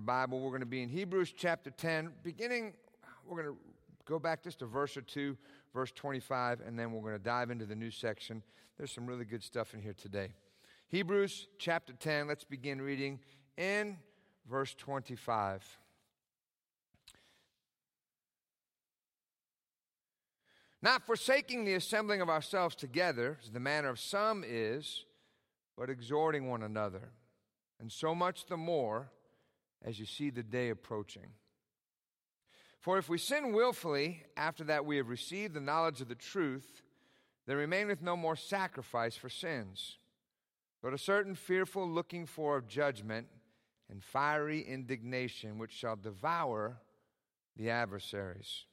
your Bible, we're going to be in Hebrews chapter 10, beginning, we're going to go back just a verse or two, verse 25, and then we're going to dive into the new section. There's some really good stuff in here today. Hebrews chapter 10, let's begin reading in verse 25. Not forsaking the assembling of ourselves together, as the manner of some is, but exhorting one another, and so much the more as you see the day approaching. For if we sin wilfully after that we have received the knowledge of the truth, there remaineth no more sacrifice for sins, but a certain fearful looking for of judgment and fiery indignation which shall devour the adversaries.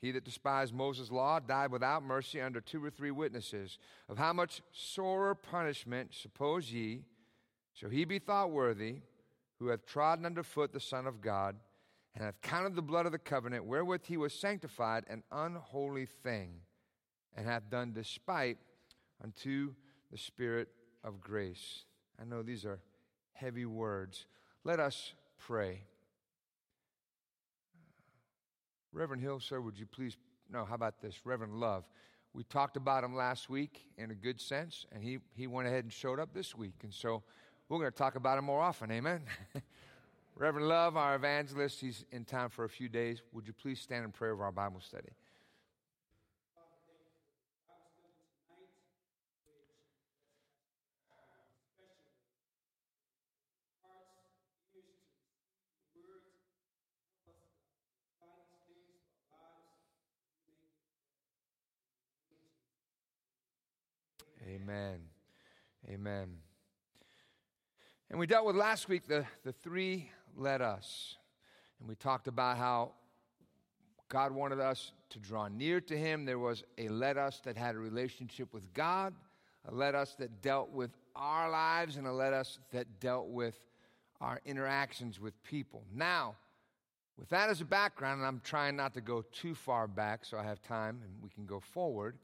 He that despised Moses' law died without mercy under two or three witnesses. Of how much sorer punishment, suppose ye, shall he be thought worthy, who hath trodden under foot the Son of God, and hath counted the blood of the covenant wherewith he was sanctified an unholy thing, and hath done despite unto the Spirit of grace. I know these are heavy words. Let us pray. Reverend Hill, sir, would you please? No, how about this? Reverend Love. We talked about him last week in a good sense, and he, he went ahead and showed up this week. And so we're going to talk about him more often. Amen. Reverend Love, our evangelist, he's in town for a few days. Would you please stand in prayer of our Bible study? Amen. Amen. And we dealt with last week the, the three let us. And we talked about how God wanted us to draw near to Him. There was a let us that had a relationship with God, a let us that dealt with our lives, and a let us that dealt with our interactions with people. Now, with that as a background, and I'm trying not to go too far back so I have time and we can go forward.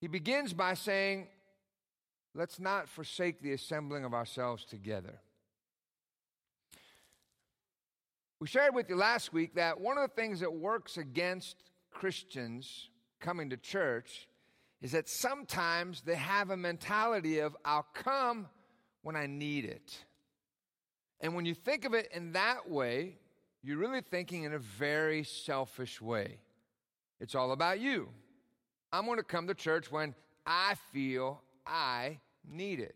He begins by saying, Let's not forsake the assembling of ourselves together. We shared with you last week that one of the things that works against Christians coming to church is that sometimes they have a mentality of, I'll come when I need it. And when you think of it in that way, you're really thinking in a very selfish way. It's all about you. I'm going to come to church when I feel I need it.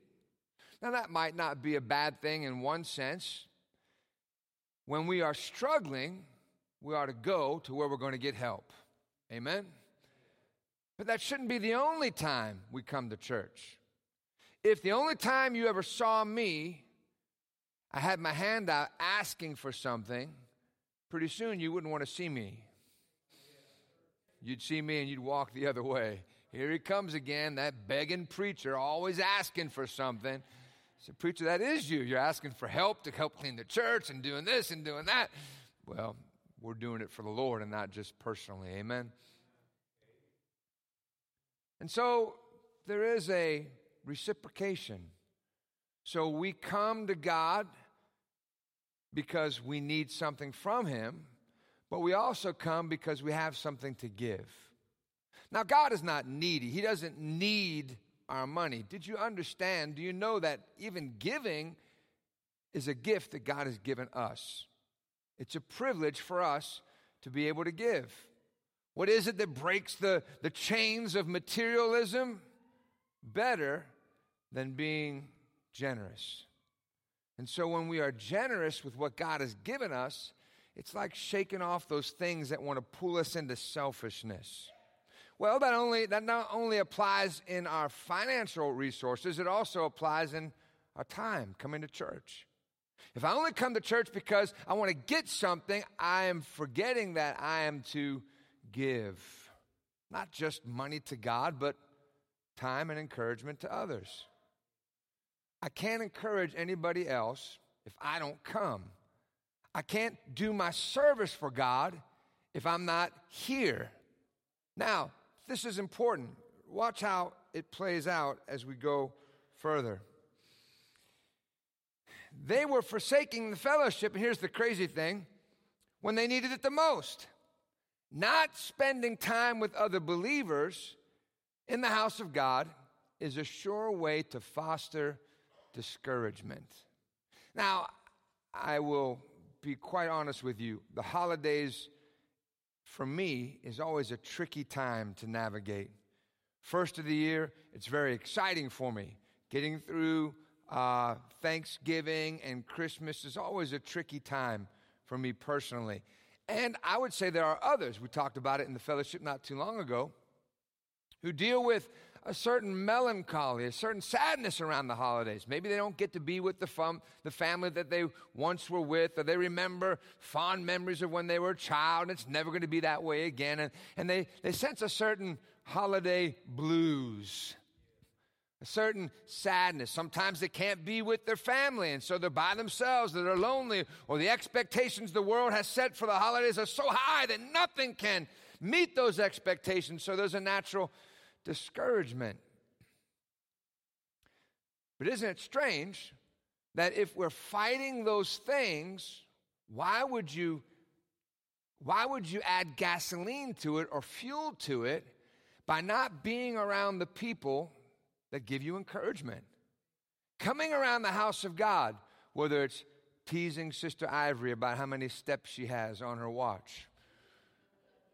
Now, that might not be a bad thing in one sense. When we are struggling, we ought to go to where we're going to get help. Amen? But that shouldn't be the only time we come to church. If the only time you ever saw me, I had my hand out asking for something, pretty soon you wouldn't want to see me you'd see me and you'd walk the other way. Here he comes again, that begging preacher, always asking for something. I said, Preacher, that is you. You're asking for help to help clean the church and doing this and doing that. Well, we're doing it for the Lord and not just personally. Amen. And so there is a reciprocation. So we come to God because we need something from Him. But we also come because we have something to give. Now, God is not needy, He doesn't need our money. Did you understand? Do you know that even giving is a gift that God has given us? It's a privilege for us to be able to give. What is it that breaks the, the chains of materialism? Better than being generous. And so when we are generous with what God has given us, it's like shaking off those things that want to pull us into selfishness. Well, that, only, that not only applies in our financial resources, it also applies in our time coming to church. If I only come to church because I want to get something, I am forgetting that I am to give not just money to God, but time and encouragement to others. I can't encourage anybody else if I don't come. I can't do my service for God if I'm not here. Now, this is important. Watch how it plays out as we go further. they were forsaking the fellowship. And here's the crazy thing when they needed it the most. Not spending time with other believers in the house of God is a sure way to foster discouragement. Now, I will be quite honest with you. The holidays, for me, is always a tricky time to navigate. First of the year, it's very exciting for me. Getting through uh, Thanksgiving and Christmas is always a tricky time for me personally. And I would say there are others, we talked about it in the fellowship not too long ago, who deal with a certain melancholy, a certain sadness around the holidays. Maybe they don't get to be with the, fam- the family that they once were with, or they remember fond memories of when they were a child, and it's never going to be that way again. And, and they, they sense a certain holiday blues, a certain sadness. Sometimes they can't be with their family, and so they're by themselves, they're lonely, or the expectations the world has set for the holidays are so high that nothing can meet those expectations. So there's a natural discouragement. But isn't it strange that if we're fighting those things, why would you why would you add gasoline to it or fuel to it by not being around the people that give you encouragement? Coming around the house of God, whether it's teasing Sister Ivory about how many steps she has on her watch,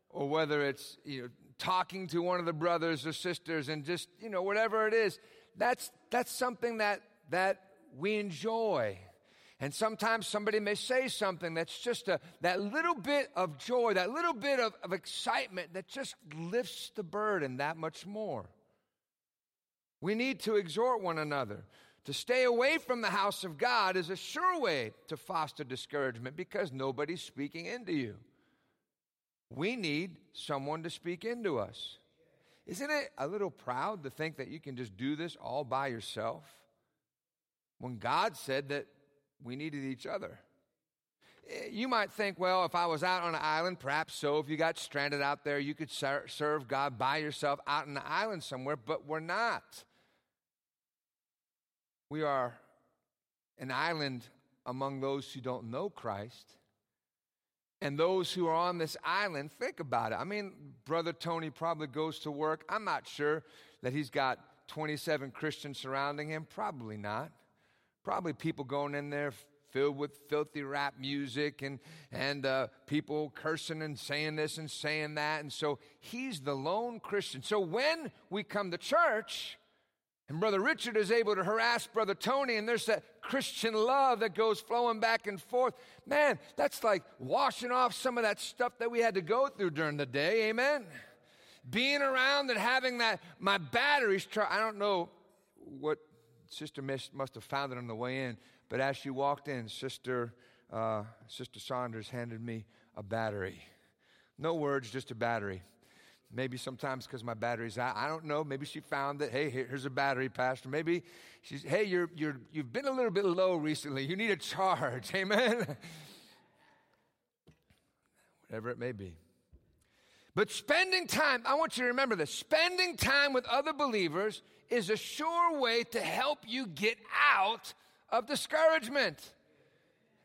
or whether it's you know talking to one of the brothers or sisters and just, you know, whatever it is, that's, that's something that, that we enjoy. And sometimes somebody may say something that's just a, that little bit of joy, that little bit of, of excitement that just lifts the burden that much more. We need to exhort one another. To stay away from the house of God is a sure way to foster discouragement because nobody's speaking into you. We need someone to speak into us. Isn't it a little proud to think that you can just do this all by yourself? When God said that we needed each other. Eh, you might think, well, if I was out on an island, perhaps so. If you got stranded out there, you could serve God by yourself out on the island somewhere, but we're not. We are an island among those who don't know Christ. And those who are on this island, think about it. I mean, Brother Tony probably goes to work. I'm not sure that he's got 27 Christians surrounding him. Probably not. Probably people going in there filled with filthy rap music and, and uh, people cursing and saying this and saying that. And so he's the lone Christian. So when we come to church, and Brother Richard is able to harass Brother Tony, and there's that Christian love that goes flowing back and forth. Man, that's like washing off some of that stuff that we had to go through during the day. Amen. Being around and having that, my batteries, try, I don't know what Sister must have found it on the way in, but as she walked in, Sister, uh, Sister Saunders handed me a battery. No words, just a battery. Maybe sometimes because my battery's out. I don't know. Maybe she found that, hey, here's a battery, Pastor. Maybe she's, hey, you're, you're, you've been a little bit low recently. You need a charge. Amen. Whatever it may be. But spending time, I want you to remember this spending time with other believers is a sure way to help you get out of discouragement.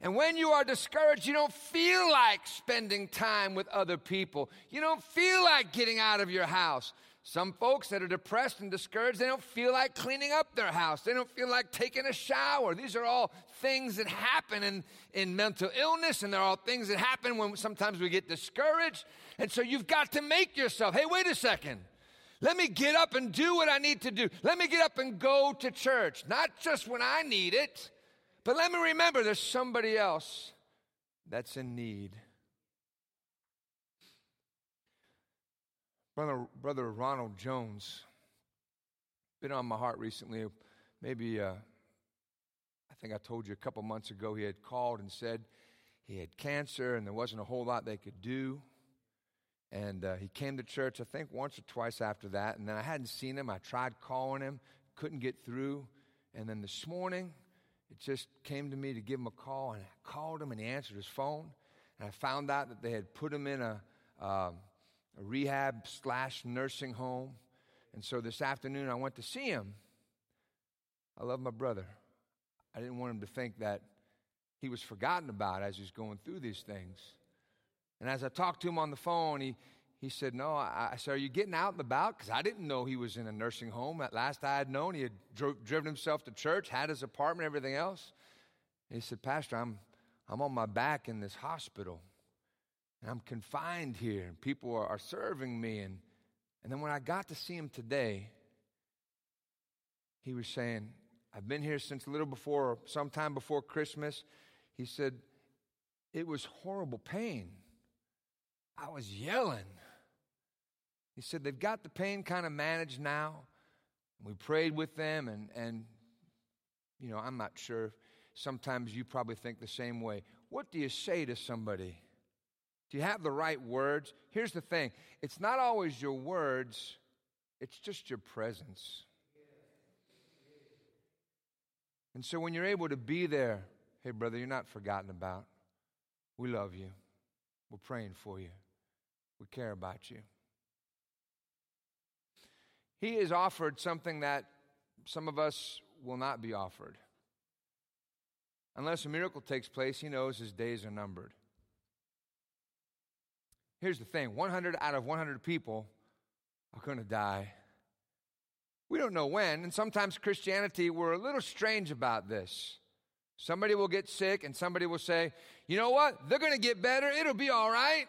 And when you are discouraged, you don't feel like spending time with other people. You don't feel like getting out of your house. Some folks that are depressed and discouraged, they don't feel like cleaning up their house. They don't feel like taking a shower. These are all things that happen in, in mental illness, and they're all things that happen when sometimes we get discouraged. And so you've got to make yourself, hey, wait a second. Let me get up and do what I need to do. Let me get up and go to church, not just when I need it. But let me remember there's somebody else that's in need. Brother, Brother Ronald Jones, been on my heart recently. Maybe, uh, I think I told you a couple months ago, he had called and said he had cancer and there wasn't a whole lot they could do. And uh, he came to church, I think, once or twice after that. And then I hadn't seen him. I tried calling him, couldn't get through. And then this morning, it just came to me to give him a call, and I called him, and he answered his phone. And I found out that they had put him in a, um, a rehab slash nursing home. And so this afternoon, I went to see him. I love my brother. I didn't want him to think that he was forgotten about as he's going through these things. And as I talked to him on the phone, he, he said, No, I, I said, Are you getting out and about? Because I didn't know he was in a nursing home. At last I had known, he had dro- driven himself to church, had his apartment, everything else. And he said, Pastor, I'm, I'm on my back in this hospital. And I'm confined here, and people are, are serving me. And, and then when I got to see him today, he was saying, I've been here since a little before, sometime before Christmas. He said, It was horrible pain. I was yelling. He said, They've got the pain kind of managed now. We prayed with them, and, and you know, I'm not sure. Sometimes you probably think the same way. What do you say to somebody? Do you have the right words? Here's the thing it's not always your words, it's just your presence. And so when you're able to be there, hey, brother, you're not forgotten about. We love you. We're praying for you. We care about you. He is offered something that some of us will not be offered. Unless a miracle takes place, he knows his days are numbered. Here's the thing 100 out of 100 people are going to die. We don't know when, and sometimes Christianity, we're a little strange about this. Somebody will get sick, and somebody will say, You know what? They're going to get better. It'll be all right.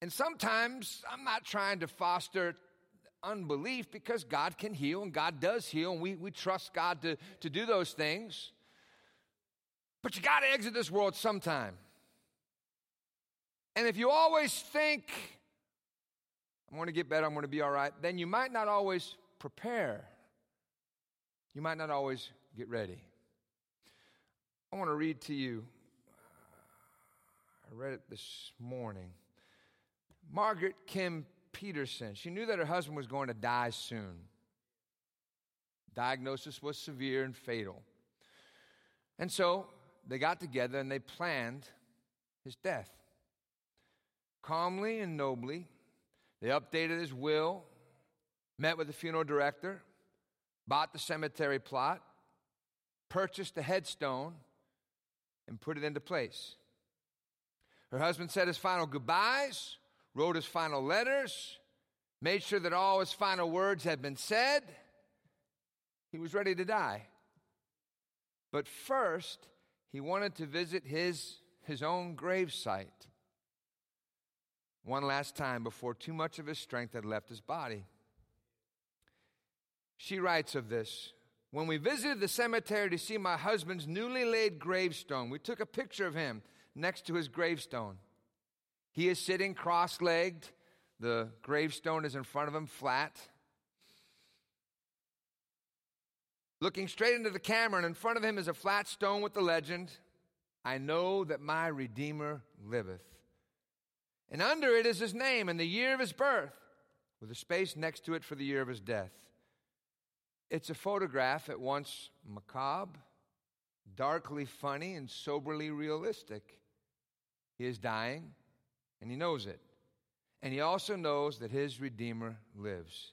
And sometimes I'm not trying to foster unbelief because God can heal and God does heal, and we, we trust God to, to do those things. But you got to exit this world sometime. And if you always think, I'm going to get better, I'm going to be all right, then you might not always prepare. You might not always get ready. I want to read to you. Uh, I read it this morning. Margaret Kim Peterson, she knew that her husband was going to die soon. Diagnosis was severe and fatal. And so they got together and they planned his death. Calmly and nobly, they updated his will, met with the funeral director, bought the cemetery plot, purchased the headstone, and put it into place. Her husband said his final goodbyes, wrote his final letters, made sure that all his final words had been said. He was ready to die. But first, he wanted to visit his, his own gravesite one last time before too much of his strength had left his body. She writes of this When we visited the cemetery to see my husband's newly laid gravestone, we took a picture of him next to his gravestone. He is sitting cross legged, the gravestone is in front of him, flat. Looking straight into the camera, and in front of him is a flat stone with the legend, I know that my Redeemer liveth. And under it is his name and the year of his birth, with a space next to it for the year of his death. It's a photograph at once macabre, darkly funny, and soberly realistic. He is dying, and he knows it. And he also knows that his Redeemer lives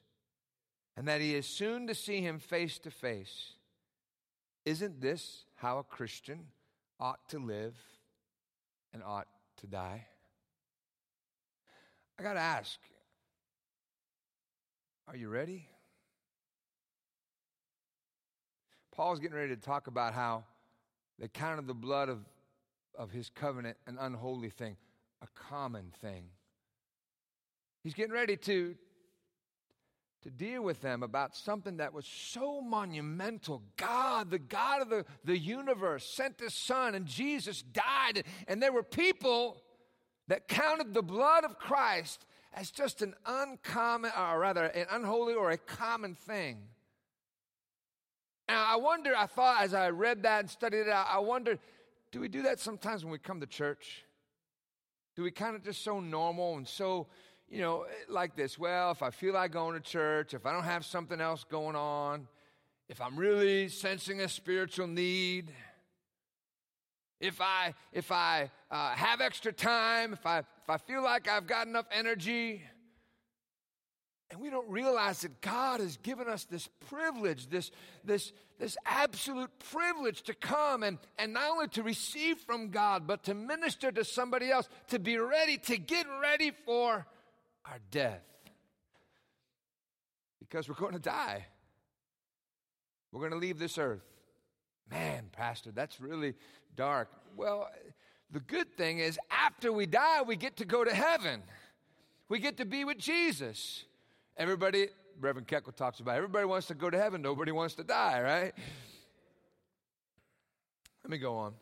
and that he is soon to see him face to face. Isn't this how a Christian ought to live and ought to die? I got to ask are you ready? Paul's getting ready to talk about how they counted the blood of, of his covenant an unholy thing, a common thing. He's getting ready to, to deal with them about something that was so monumental. God, the God of the, the universe, sent his son, and Jesus died. And there were people that counted the blood of Christ as just an uncommon, or rather, an unholy or a common thing. Now, I wonder, I thought as I read that and studied it I wonder, do we do that sometimes when we come to church? Do we kind of just so normal and so you know, like this? Well, if I feel like going to church, if I don't have something else going on, if I'm really sensing a spiritual need, if I if I uh, have extra time, if I if I feel like I've got enough energy, And we don't realize that God has given us this privilege, this, this, this absolute privilege to come and, and not only to receive from God, but to minister to somebody else, to be ready, to get ready for our death. Because we're going to die. We're going to leave this earth. Man, Pastor, that's really dark. Well, the good thing is, after we die, we get to go to heaven. We get to be with Jesus. Everybody, Reverend Keckle talks about, everybody wants to go to heaven, nobody wants to die, right? Let me go on.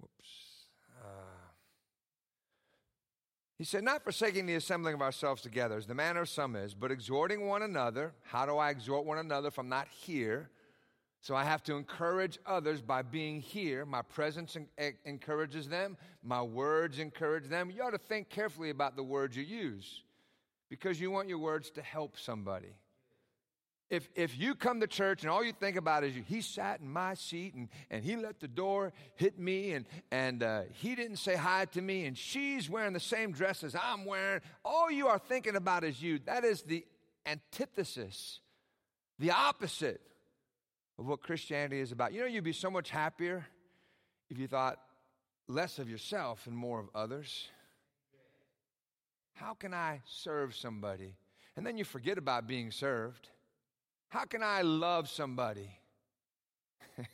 Whoops. Uh, he said, Not forsaking the assembling of ourselves together, as the manner of some is, but exhorting one another. How do I exhort one another if I'm not here? So I have to encourage others by being here. My presence encourages them, my words encourage them. You ought to think carefully about the words you use because you want your words to help somebody. If, if you come to church and all you think about is you, he sat in my seat and, and he let the door hit me and, and uh, he didn't say hi to me and she's wearing the same dress as I'm wearing, all you are thinking about is you. That is the antithesis, the opposite of what Christianity is about. You know, you'd be so much happier if you thought less of yourself and more of others. How can I serve somebody? And then you forget about being served. How can I love somebody?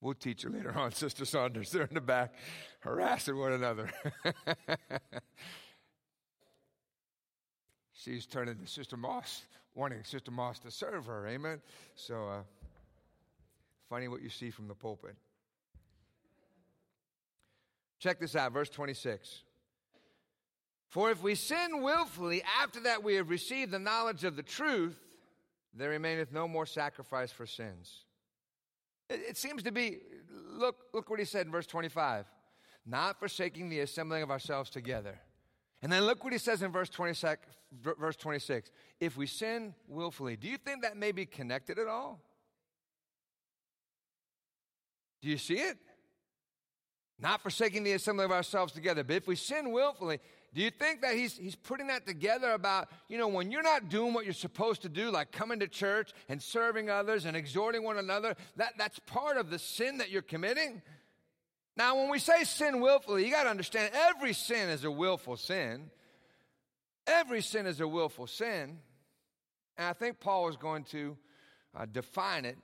we'll teach you later on, Sister Saunders. They're in the back harassing one another. she's turning to Sister Moss, wanting Sister Moss to serve her. Amen. So, uh, funny what you see from the pulpit. Check this out, verse 26. For if we sin willfully after that we have received the knowledge of the truth, there remaineth no more sacrifice for sins. It, it seems to be, look, look what he said in verse 25 not forsaking the assembling of ourselves together. And then look what he says in verse 26, verse 26. If we sin willfully, do you think that may be connected at all? Do you see it? Not forsaking the assembly of ourselves together. But if we sin willfully, do you think that he's, he's putting that together about, you know, when you're not doing what you're supposed to do, like coming to church and serving others and exhorting one another, that, that's part of the sin that you're committing? Now, when we say sin willfully, you got to understand every sin is a willful sin. Every sin is a willful sin. And I think Paul is going to uh, define it.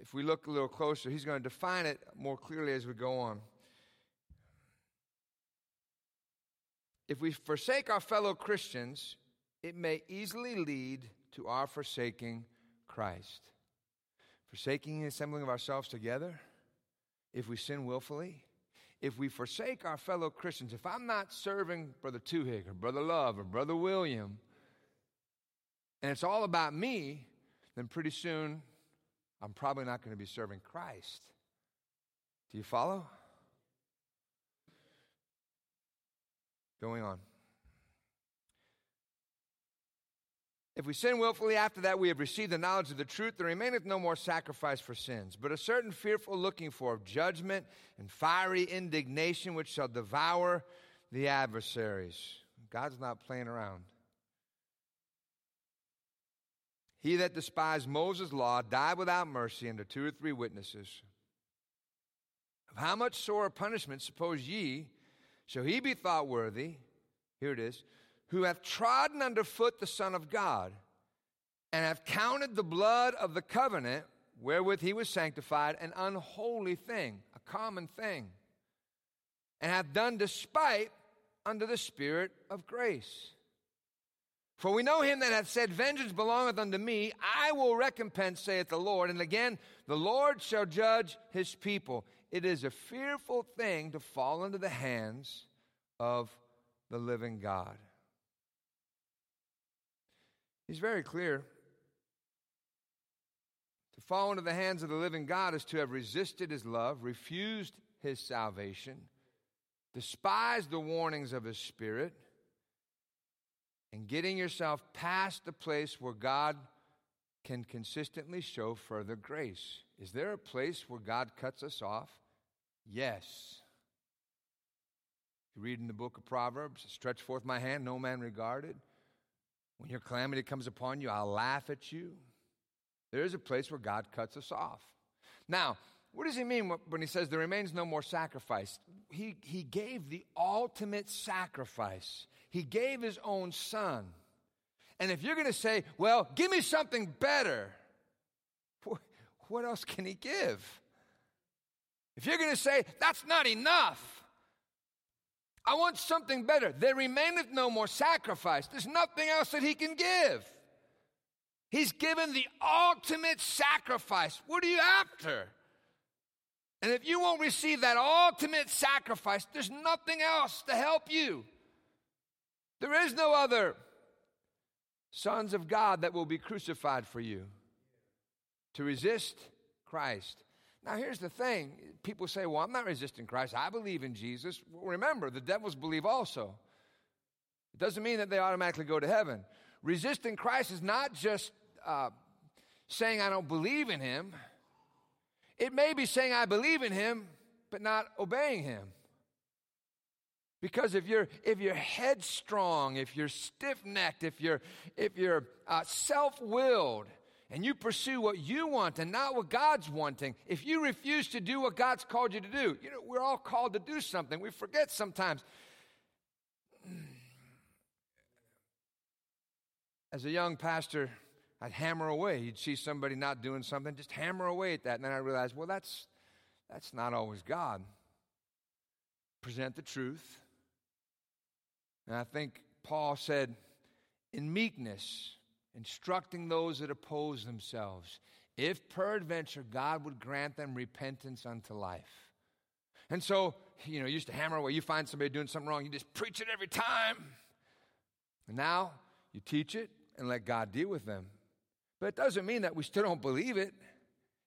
If we look a little closer, he's going to define it more clearly as we go on. If we forsake our fellow Christians, it may easily lead to our forsaking Christ. Forsaking the assembling of ourselves together, if we sin willfully, if we forsake our fellow Christians, if I'm not serving Brother Tuhig or Brother Love or Brother William, and it's all about me, then pretty soon I'm probably not going to be serving Christ. Do you follow? Going on. If we sin willfully after that we have received the knowledge of the truth, there remaineth no more sacrifice for sins, but a certain fearful looking for of judgment and fiery indignation which shall devour the adversaries. God's not playing around. He that despised Moses' law died without mercy under two or three witnesses. Of how much sore punishment suppose ye shall he be thought worthy? Here it is who hath trodden under foot the Son of God, and hath counted the blood of the covenant wherewith he was sanctified an unholy thing, a common thing, and hath done despite unto the Spirit of grace. For we know him that hath said, Vengeance belongeth unto me, I will recompense, saith the Lord. And again, the Lord shall judge his people. It is a fearful thing to fall into the hands of the living God. He's very clear. To fall into the hands of the living God is to have resisted his love, refused his salvation, despised the warnings of his spirit, and getting yourself past the place where God can consistently show further grace. Is there a place where God cuts us off? Yes. You read in the book of Proverbs, stretch forth my hand, no man regarded. When your calamity comes upon you, I'll laugh at you. There is a place where God cuts us off. Now, what does he mean when he says there remains no more sacrifice? He, he gave the ultimate sacrifice. He gave his own son. And if you're going to say, well, give me something better, what else can he give? If you're going to say, that's not enough, I want something better. There remaineth no more sacrifice. There's nothing else that he can give. He's given the ultimate sacrifice. What are you after? And if you won't receive that ultimate sacrifice, there's nothing else to help you. There is no other sons of God that will be crucified for you. To resist Christ. Now, here's the thing people say, Well, I'm not resisting Christ. I believe in Jesus. remember, the devils believe also. It doesn't mean that they automatically go to heaven. Resisting Christ is not just uh, saying I don't believe in him. It may be saying I believe in him, but not obeying him. Because if you're if you're headstrong, if you're stiff-necked, if you're if you're uh, self-willed, and you pursue what you want and not what God's wanting, if you refuse to do what God's called you to do, you know we're all called to do something. We forget sometimes. As a young pastor, I'd hammer away. You'd see somebody not doing something, just hammer away at that. And then I realized, well, that's, that's not always God. Present the truth. And I think Paul said, in meekness, instructing those that oppose themselves, if peradventure God would grant them repentance unto life. And so, you know, you used to hammer away. You find somebody doing something wrong, you just preach it every time. And now you teach it and let God deal with them. But it doesn't mean that we still don't believe it.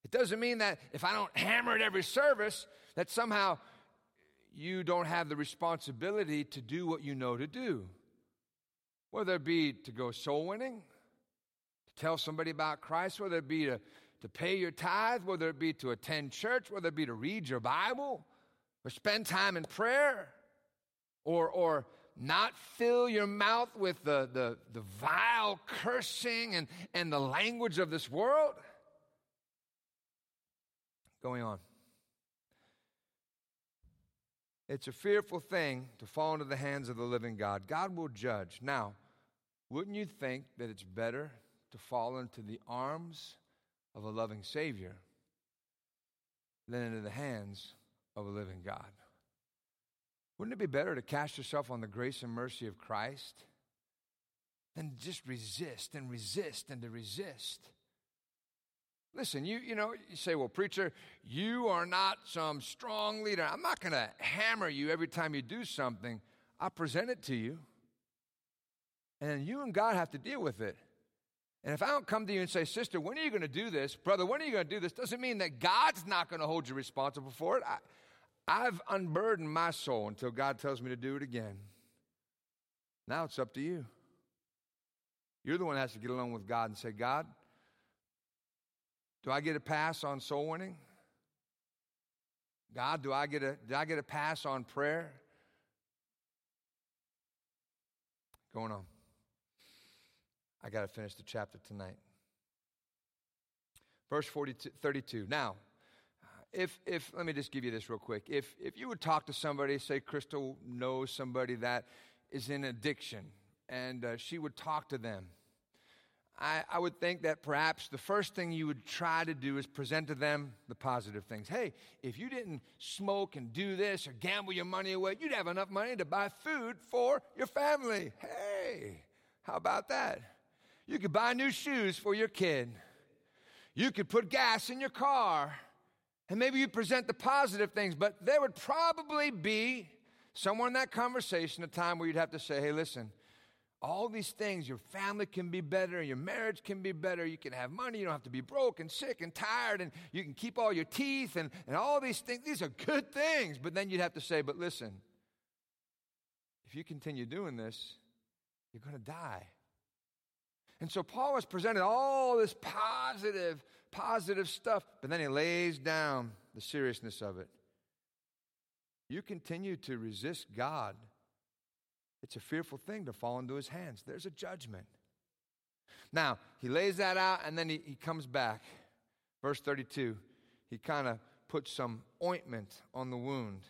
It doesn't mean that if I don't hammer it every service, that somehow you don't have the responsibility to do what you know to do. Whether it be to go soul winning, tell somebody about Christ, whether it be to, to pay your tithe, whether it be to attend church, whether it be to read your Bible, or spend time in prayer, or, or not fill your mouth with the, the, the vile cursing and, and the language of this world? Going on. It's a fearful thing to fall into the hands of the living God. God will judge. Now, wouldn't you think that it's better to fall into the arms of a loving Savior than into the hands of a living God? Wouldn't it be better to cast yourself on the grace and mercy of Christ than just resist and resist and to resist? Listen, you, you know, you say, well, preacher, you are not some strong leader. I'm not going to hammer you every time you do something. I'll present it to you. And you and God have to deal with it. And if I don't come to you and say, sister, when are you going to do this? Brother, when are you going to do this? Doesn't mean that God's not going to hold you responsible for it. I, I've unburdened my soul until God tells me to do it again. Now it's up to you. You're the one that has to get along with God and say, God, do I get a pass on soul winning? God, do I get a do I get a pass on prayer? Going on. I got to finish the chapter tonight. Verse 42, 32. Now, if, if, let me just give you this real quick. If, if you would talk to somebody, say Crystal knows somebody that is in addiction, and uh, she would talk to them, I, I would think that perhaps the first thing you would try to do is present to them the positive things. Hey, if you didn't smoke and do this or gamble your money away, you'd have enough money to buy food for your family. Hey, how about that? You could buy new shoes for your kid. You could put gas in your car. And maybe you present the positive things, but there would probably be somewhere in that conversation a time where you'd have to say, hey, listen, all these things, your family can be better, your marriage can be better, you can have money, you don't have to be broke and sick and tired, and you can keep all your teeth and, and all these things. These are good things. But then you'd have to say, but listen, if you continue doing this, you're going to die. And so Paul has presented all this positive positive stuff, but then he lays down the seriousness of it. you continue to resist God, it's a fearful thing to fall into his hands. There's a judgment. Now, he lays that out and then he, he comes back. Verse 32, he kind of puts some ointment on the wound.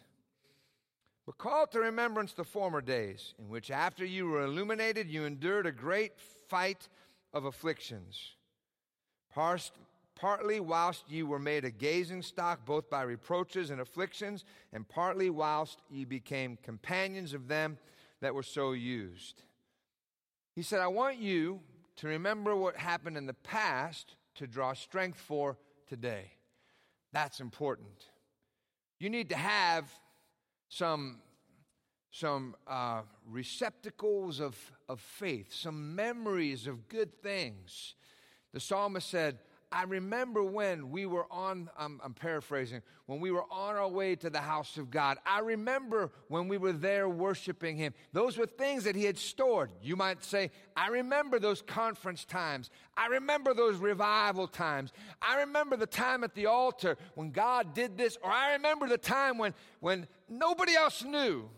But call to remembrance the former days, in which after you were illuminated, you endured a great fight of afflictions. Partly whilst you were made a gazing stock, both by reproaches and afflictions, and partly whilst you became companions of them that were so used. He said, I want you to remember what happened in the past to draw strength for today. That's important. You need to have some, some uh, receptacles of, of faith, some memories of good things. The psalmist said, I remember when we were on, I'm, I'm, paraphrasing, when we were on our way to the house of God. I remember when we were there worshiping Him. Those were things that He had stored. You might say, I remember those conference times. I remember those revival times. I remember the time at the altar when God did this, or I remember the time when, when nobody else knew.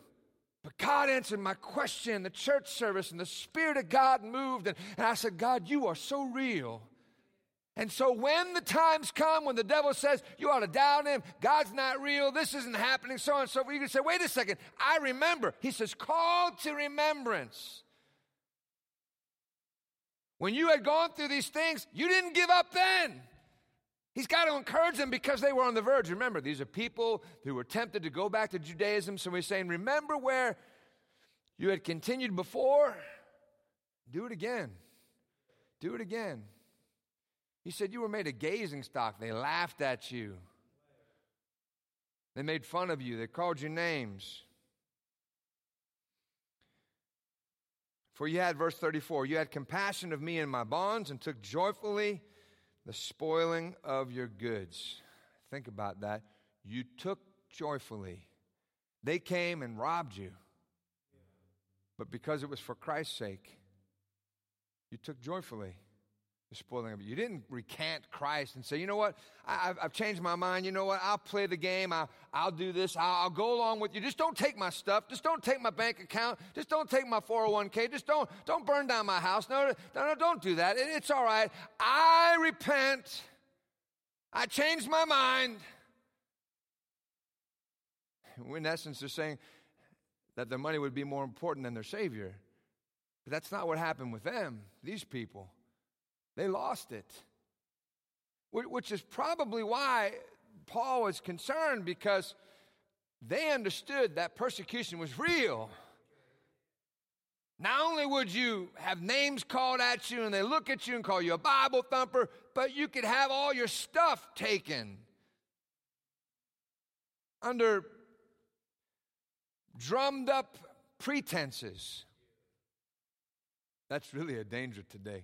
But God answered my question the church service, and the Spirit of God moved. And, and I said, God, you are so real. And so when the times come when the devil says you ought to doubt him, God's not real, this isn't happening, so on and so forth, you can say, wait a second, I remember. He says, call to remembrance. When you had gone through these things, you didn't give up then. He's got to encourage them because they were on the verge. Remember, these are people who were tempted to go back to Judaism. So he's saying, remember where you had continued before? Do it again. Do it again. He said, You were made a gazing stock. They laughed at you. They made fun of you. They called you names. For you had, verse 34, you had compassion of me and my bonds and took joyfully the spoiling of your goods. Think about that. You took joyfully. They came and robbed you. But because it was for Christ's sake, you took joyfully the spoiling of it. You didn't recant Christ and say, you know what, I, have changed my mind. You know what, I'll play the game. I'll, I'll do this. I'll, I'll, go along with you. Just don't take my stuff. Just don't take my bank account. Just don't take my 401k. Just don't, don't burn down my house. No, no, no don't do that. It, it's all right. I repent. I changed my mind. In essence, they're saying that their money would be more important than their Savior. But that's not what happened with them, these people. They lost it. Which is probably why Paul was concerned because they understood that persecution was real. Not only would you have names called at you and they look at you and call you a Bible thumper, but you could have all your stuff taken under drummed up pretenses. That's really a danger today.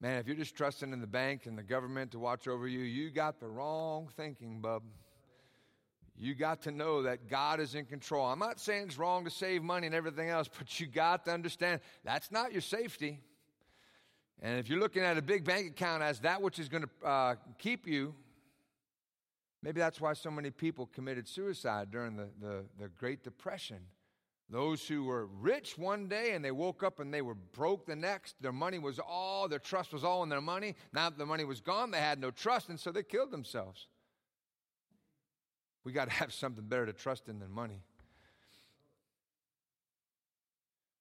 Man, if you're just trusting in the bank and the government to watch over you, you got the wrong thinking, bub. You got to know that God is in control. I'm not saying it's wrong to save money and everything else, but you got to understand that's not your safety. And if you're looking at a big bank account as that which is going to uh, keep you, maybe that's why so many people committed suicide during the, the, the Great Depression. Those who were rich one day and they woke up and they were broke the next. Their money was all, their trust was all in their money. Now that the money was gone, they had no trust, and so they killed themselves. We got to have something better to trust in than money.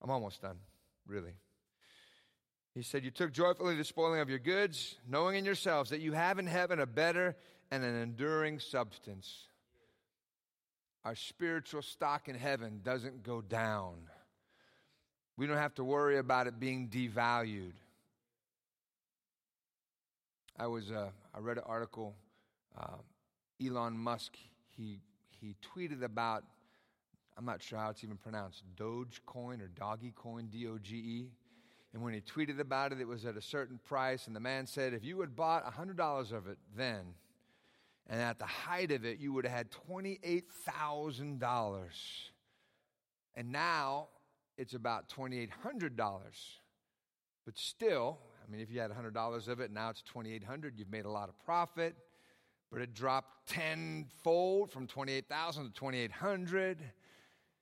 I'm almost done, really. He said, You took joyfully the spoiling of your goods, knowing in yourselves that you have in heaven a better and an enduring substance our spiritual stock in heaven doesn't go down. We don't have to worry about it being devalued. I was uh, I read an article. Uh, Elon Musk he he tweeted about I'm not sure how it's even pronounced Dogecoin or Doggy Coin D O G E. And when he tweeted about it, it was at a certain price. And the man said, if you had bought $100 of it then, and at the height of it, you would have had $28,000. And now it's about $2,800. But still, I mean, if you had $100 of it, now it's 2800 you've made a lot of profit. but it dropped tenfold from 28,000 to 2,800.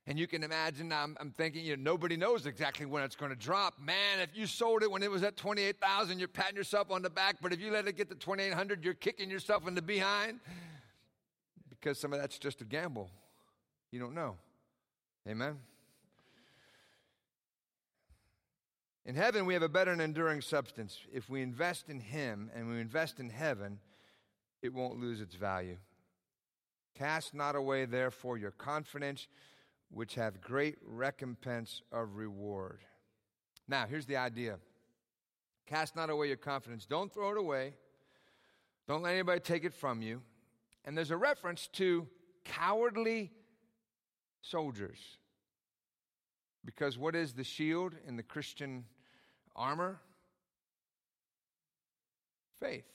And you can imagine, I'm, I'm, thinking, you know, nobody knows exactly when it's going to drop. Man, if you sold it when it was at 28,000, you're patting yourself on the back. But if you let it get to 2,800, you're kicking yourself in the behind because some of that's just a gamble. You don't know. Amen? In heaven, we have a better and enduring substance. If we invest in Him and we invest in heaven, it won't lose its value. Cast not away, therefore, your confidence, which have great recompense of reward. Now, here's the idea cast not away your confidence. Don't throw it away, don't let anybody take it from you. And there's a reference to cowardly soldiers. Because what is the shield in the Christian armor? Faith.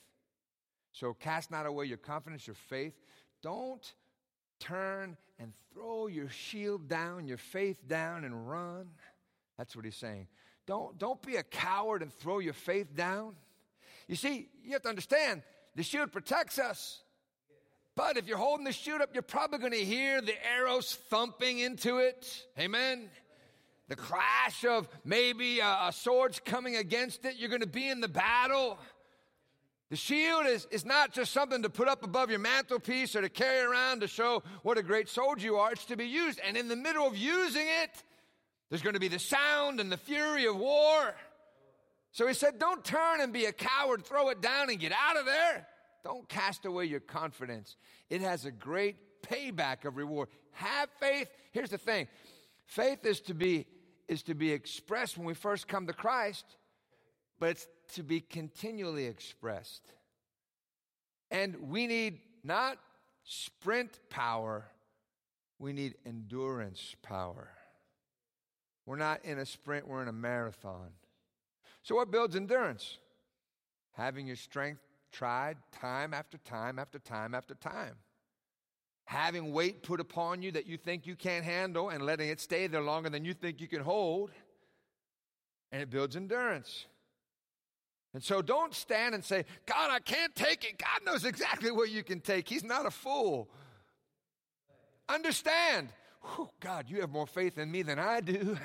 So cast not away your confidence, your faith. Don't turn and throw your shield down, your faith down, and run. That's what he's saying. Don't, don't be a coward and throw your faith down. You see, you have to understand the shield protects us. But if you're holding the shield up, you're probably going to hear the arrows thumping into it. Amen the crash of maybe a, a sword's coming against it. You're going to be in the battle. The shield is, is not just something to put up above your mantelpiece or to carry around to show what a great soldier you are. It's to be used. And in the middle of using it, there's going to be the sound and the fury of war. So he said, Don't turn and be a coward, throw it down and get out of there. Don't cast away your confidence. It has a great payback of reward. Have faith. Here's the thing faith is to be is to be expressed when we first come to Christ, but it's to be continually expressed. And we need not sprint power, we need endurance power. We're not in a sprint, we're in a marathon. So, what builds endurance? Having your strength tried time after time after time after time having weight put upon you that you think you can't handle and letting it stay there longer than you think you can hold. And it builds endurance. And so don't stand and say, God, I can't take it. God knows exactly what you can take. He's not a fool. Understand, Whew, God, you have more faith in me than I do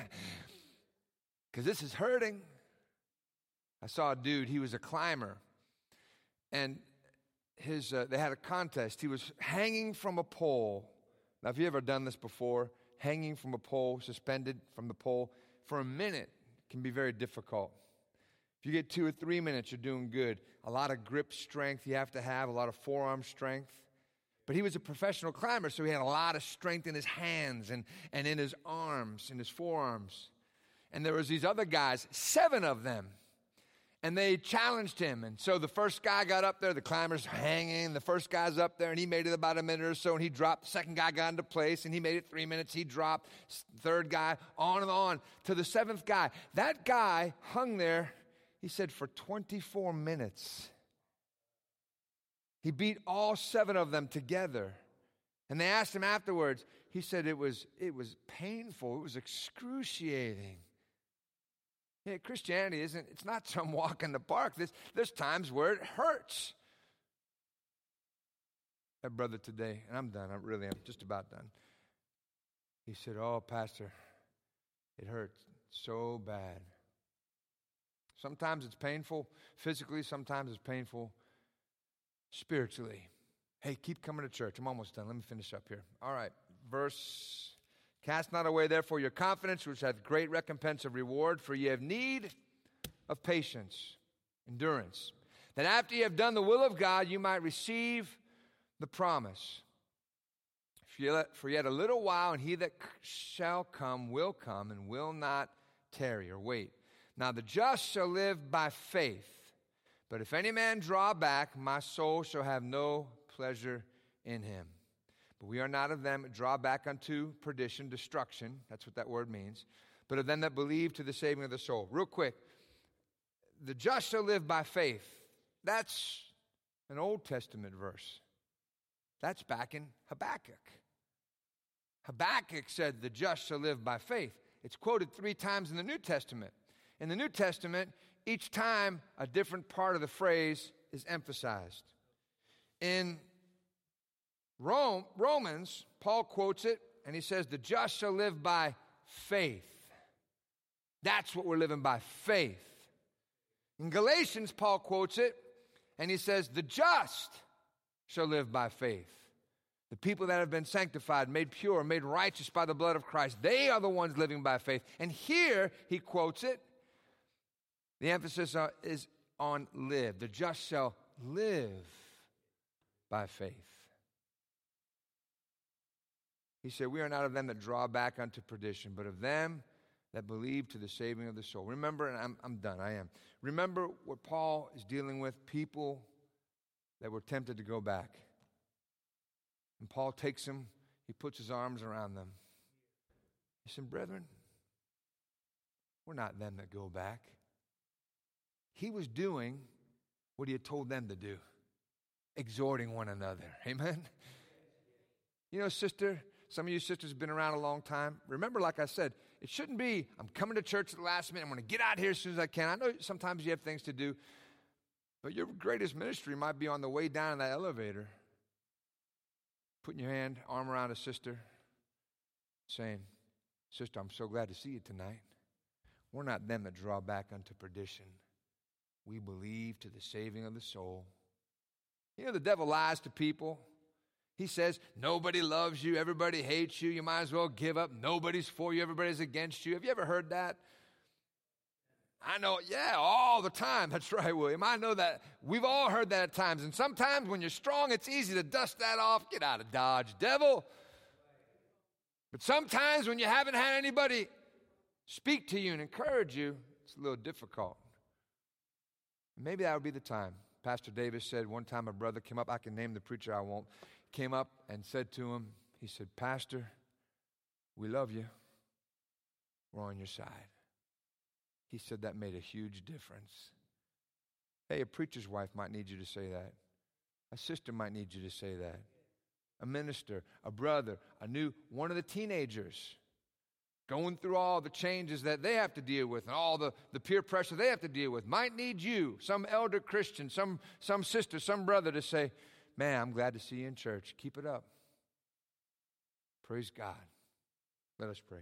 because this is hurting. I saw a dude, he was a climber. And his, uh, they had a contest. He was hanging from a pole. Now, have you ever done this before? Hanging from a pole, suspended from the pole for a minute can be very difficult. You get two or three minutes, you're doing good. A lot of grip strength you have to have, a lot of forearm strength. But he was a professional climber, so he had a lot of strength in his hands and, and in his arms, in his forearms. And there was these other guys, seven of them and they challenged him. And so the first guy got up there, the climber's hanging. The first guy's up there, and he made it about a minute or so, and he dropped. The second guy got into place, and he made it three minutes. He dropped. Third guy, on and on to the seventh guy. That guy hung there, he said, for 24 minutes. He beat all seven of them together. And they asked him afterwards. He said it was, it was painful, it was excruciating. Yeah, Christianity isn't, it's not some walk in the park. There's, there's times where it hurts. That brother today, and I'm done, I really am just about done. He said, Oh, Pastor, it hurts so bad. Sometimes it's painful physically, sometimes it's painful spiritually. Hey, keep coming to church. I'm almost done. Let me finish up here. All right, verse Cast not away, therefore, your confidence, which hath great recompense of reward, for ye have need of patience, endurance, that after ye have done the will of God, you might receive the promise. For yet a little while, and he that shall come will come, and will not tarry or wait. Now the just shall live by faith. But if any man draw back, my soul shall have no pleasure in him. But we are not of them draw back unto perdition, destruction. That's what that word means. But of them that believe to the saving of the soul. Real quick. The just shall live by faith. That's an Old Testament verse. That's back in Habakkuk. Habakkuk said, The just shall live by faith. It's quoted three times in the New Testament. In the New Testament, each time a different part of the phrase is emphasized. In Rome, Romans, Paul quotes it, and he says, The just shall live by faith. That's what we're living by faith. In Galatians, Paul quotes it, and he says, The just shall live by faith. The people that have been sanctified, made pure, made righteous by the blood of Christ, they are the ones living by faith. And here he quotes it. The emphasis is on live. The just shall live by faith. He said, We are not of them that draw back unto perdition, but of them that believe to the saving of the soul. Remember, and I'm, I'm done, I am. Remember what Paul is dealing with people that were tempted to go back. And Paul takes them, he puts his arms around them. He said, Brethren, we're not them that go back. He was doing what he had told them to do, exhorting one another. Amen? You know, sister, some of you sisters have been around a long time. Remember, like I said, it shouldn't be, I'm coming to church at the last minute. I'm going to get out here as soon as I can. I know sometimes you have things to do, but your greatest ministry might be on the way down in that elevator, putting your hand, arm around a sister, saying, Sister, I'm so glad to see you tonight. We're not them that draw back unto perdition. We believe to the saving of the soul. You know, the devil lies to people. He says, Nobody loves you, everybody hates you, you might as well give up. Nobody's for you, everybody's against you. Have you ever heard that? I know, yeah, all the time. That's right, William. I know that. We've all heard that at times. And sometimes when you're strong, it's easy to dust that off. Get out of Dodge, devil. But sometimes when you haven't had anybody speak to you and encourage you, it's a little difficult. Maybe that would be the time. Pastor Davis said one time a brother came up, I can name the preacher, I won't came up and said to him, he said, Pastor, we love you. We're on your side. He said that made a huge difference. Hey, a preacher's wife might need you to say that. A sister might need you to say that. A minister, a brother, a new one of the teenagers going through all the changes that they have to deal with and all the, the peer pressure they have to deal with might need you, some elder Christian, some, some sister, some brother to say, Man, I'm glad to see you in church. Keep it up. Praise God. Let us pray.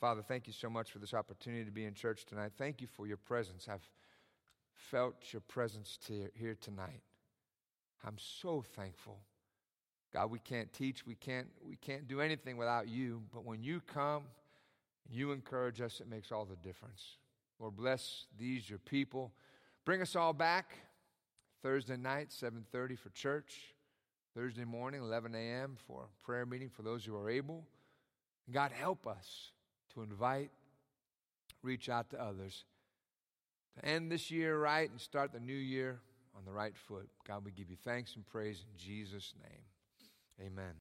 Father, thank you so much for this opportunity to be in church tonight. Thank you for your presence. I've felt your presence here tonight. I'm so thankful. God, we can't teach, we can't, we can't do anything without you, but when you come you encourage us, it makes all the difference. Lord, bless these, your people. Bring us all back. Thursday night, 7:30 for church. Thursday morning, 11 a.m. for prayer meeting for those who are able. God, help us to invite, reach out to others, to end this year right and start the new year on the right foot. God, we give you thanks and praise in Jesus' name. Amen.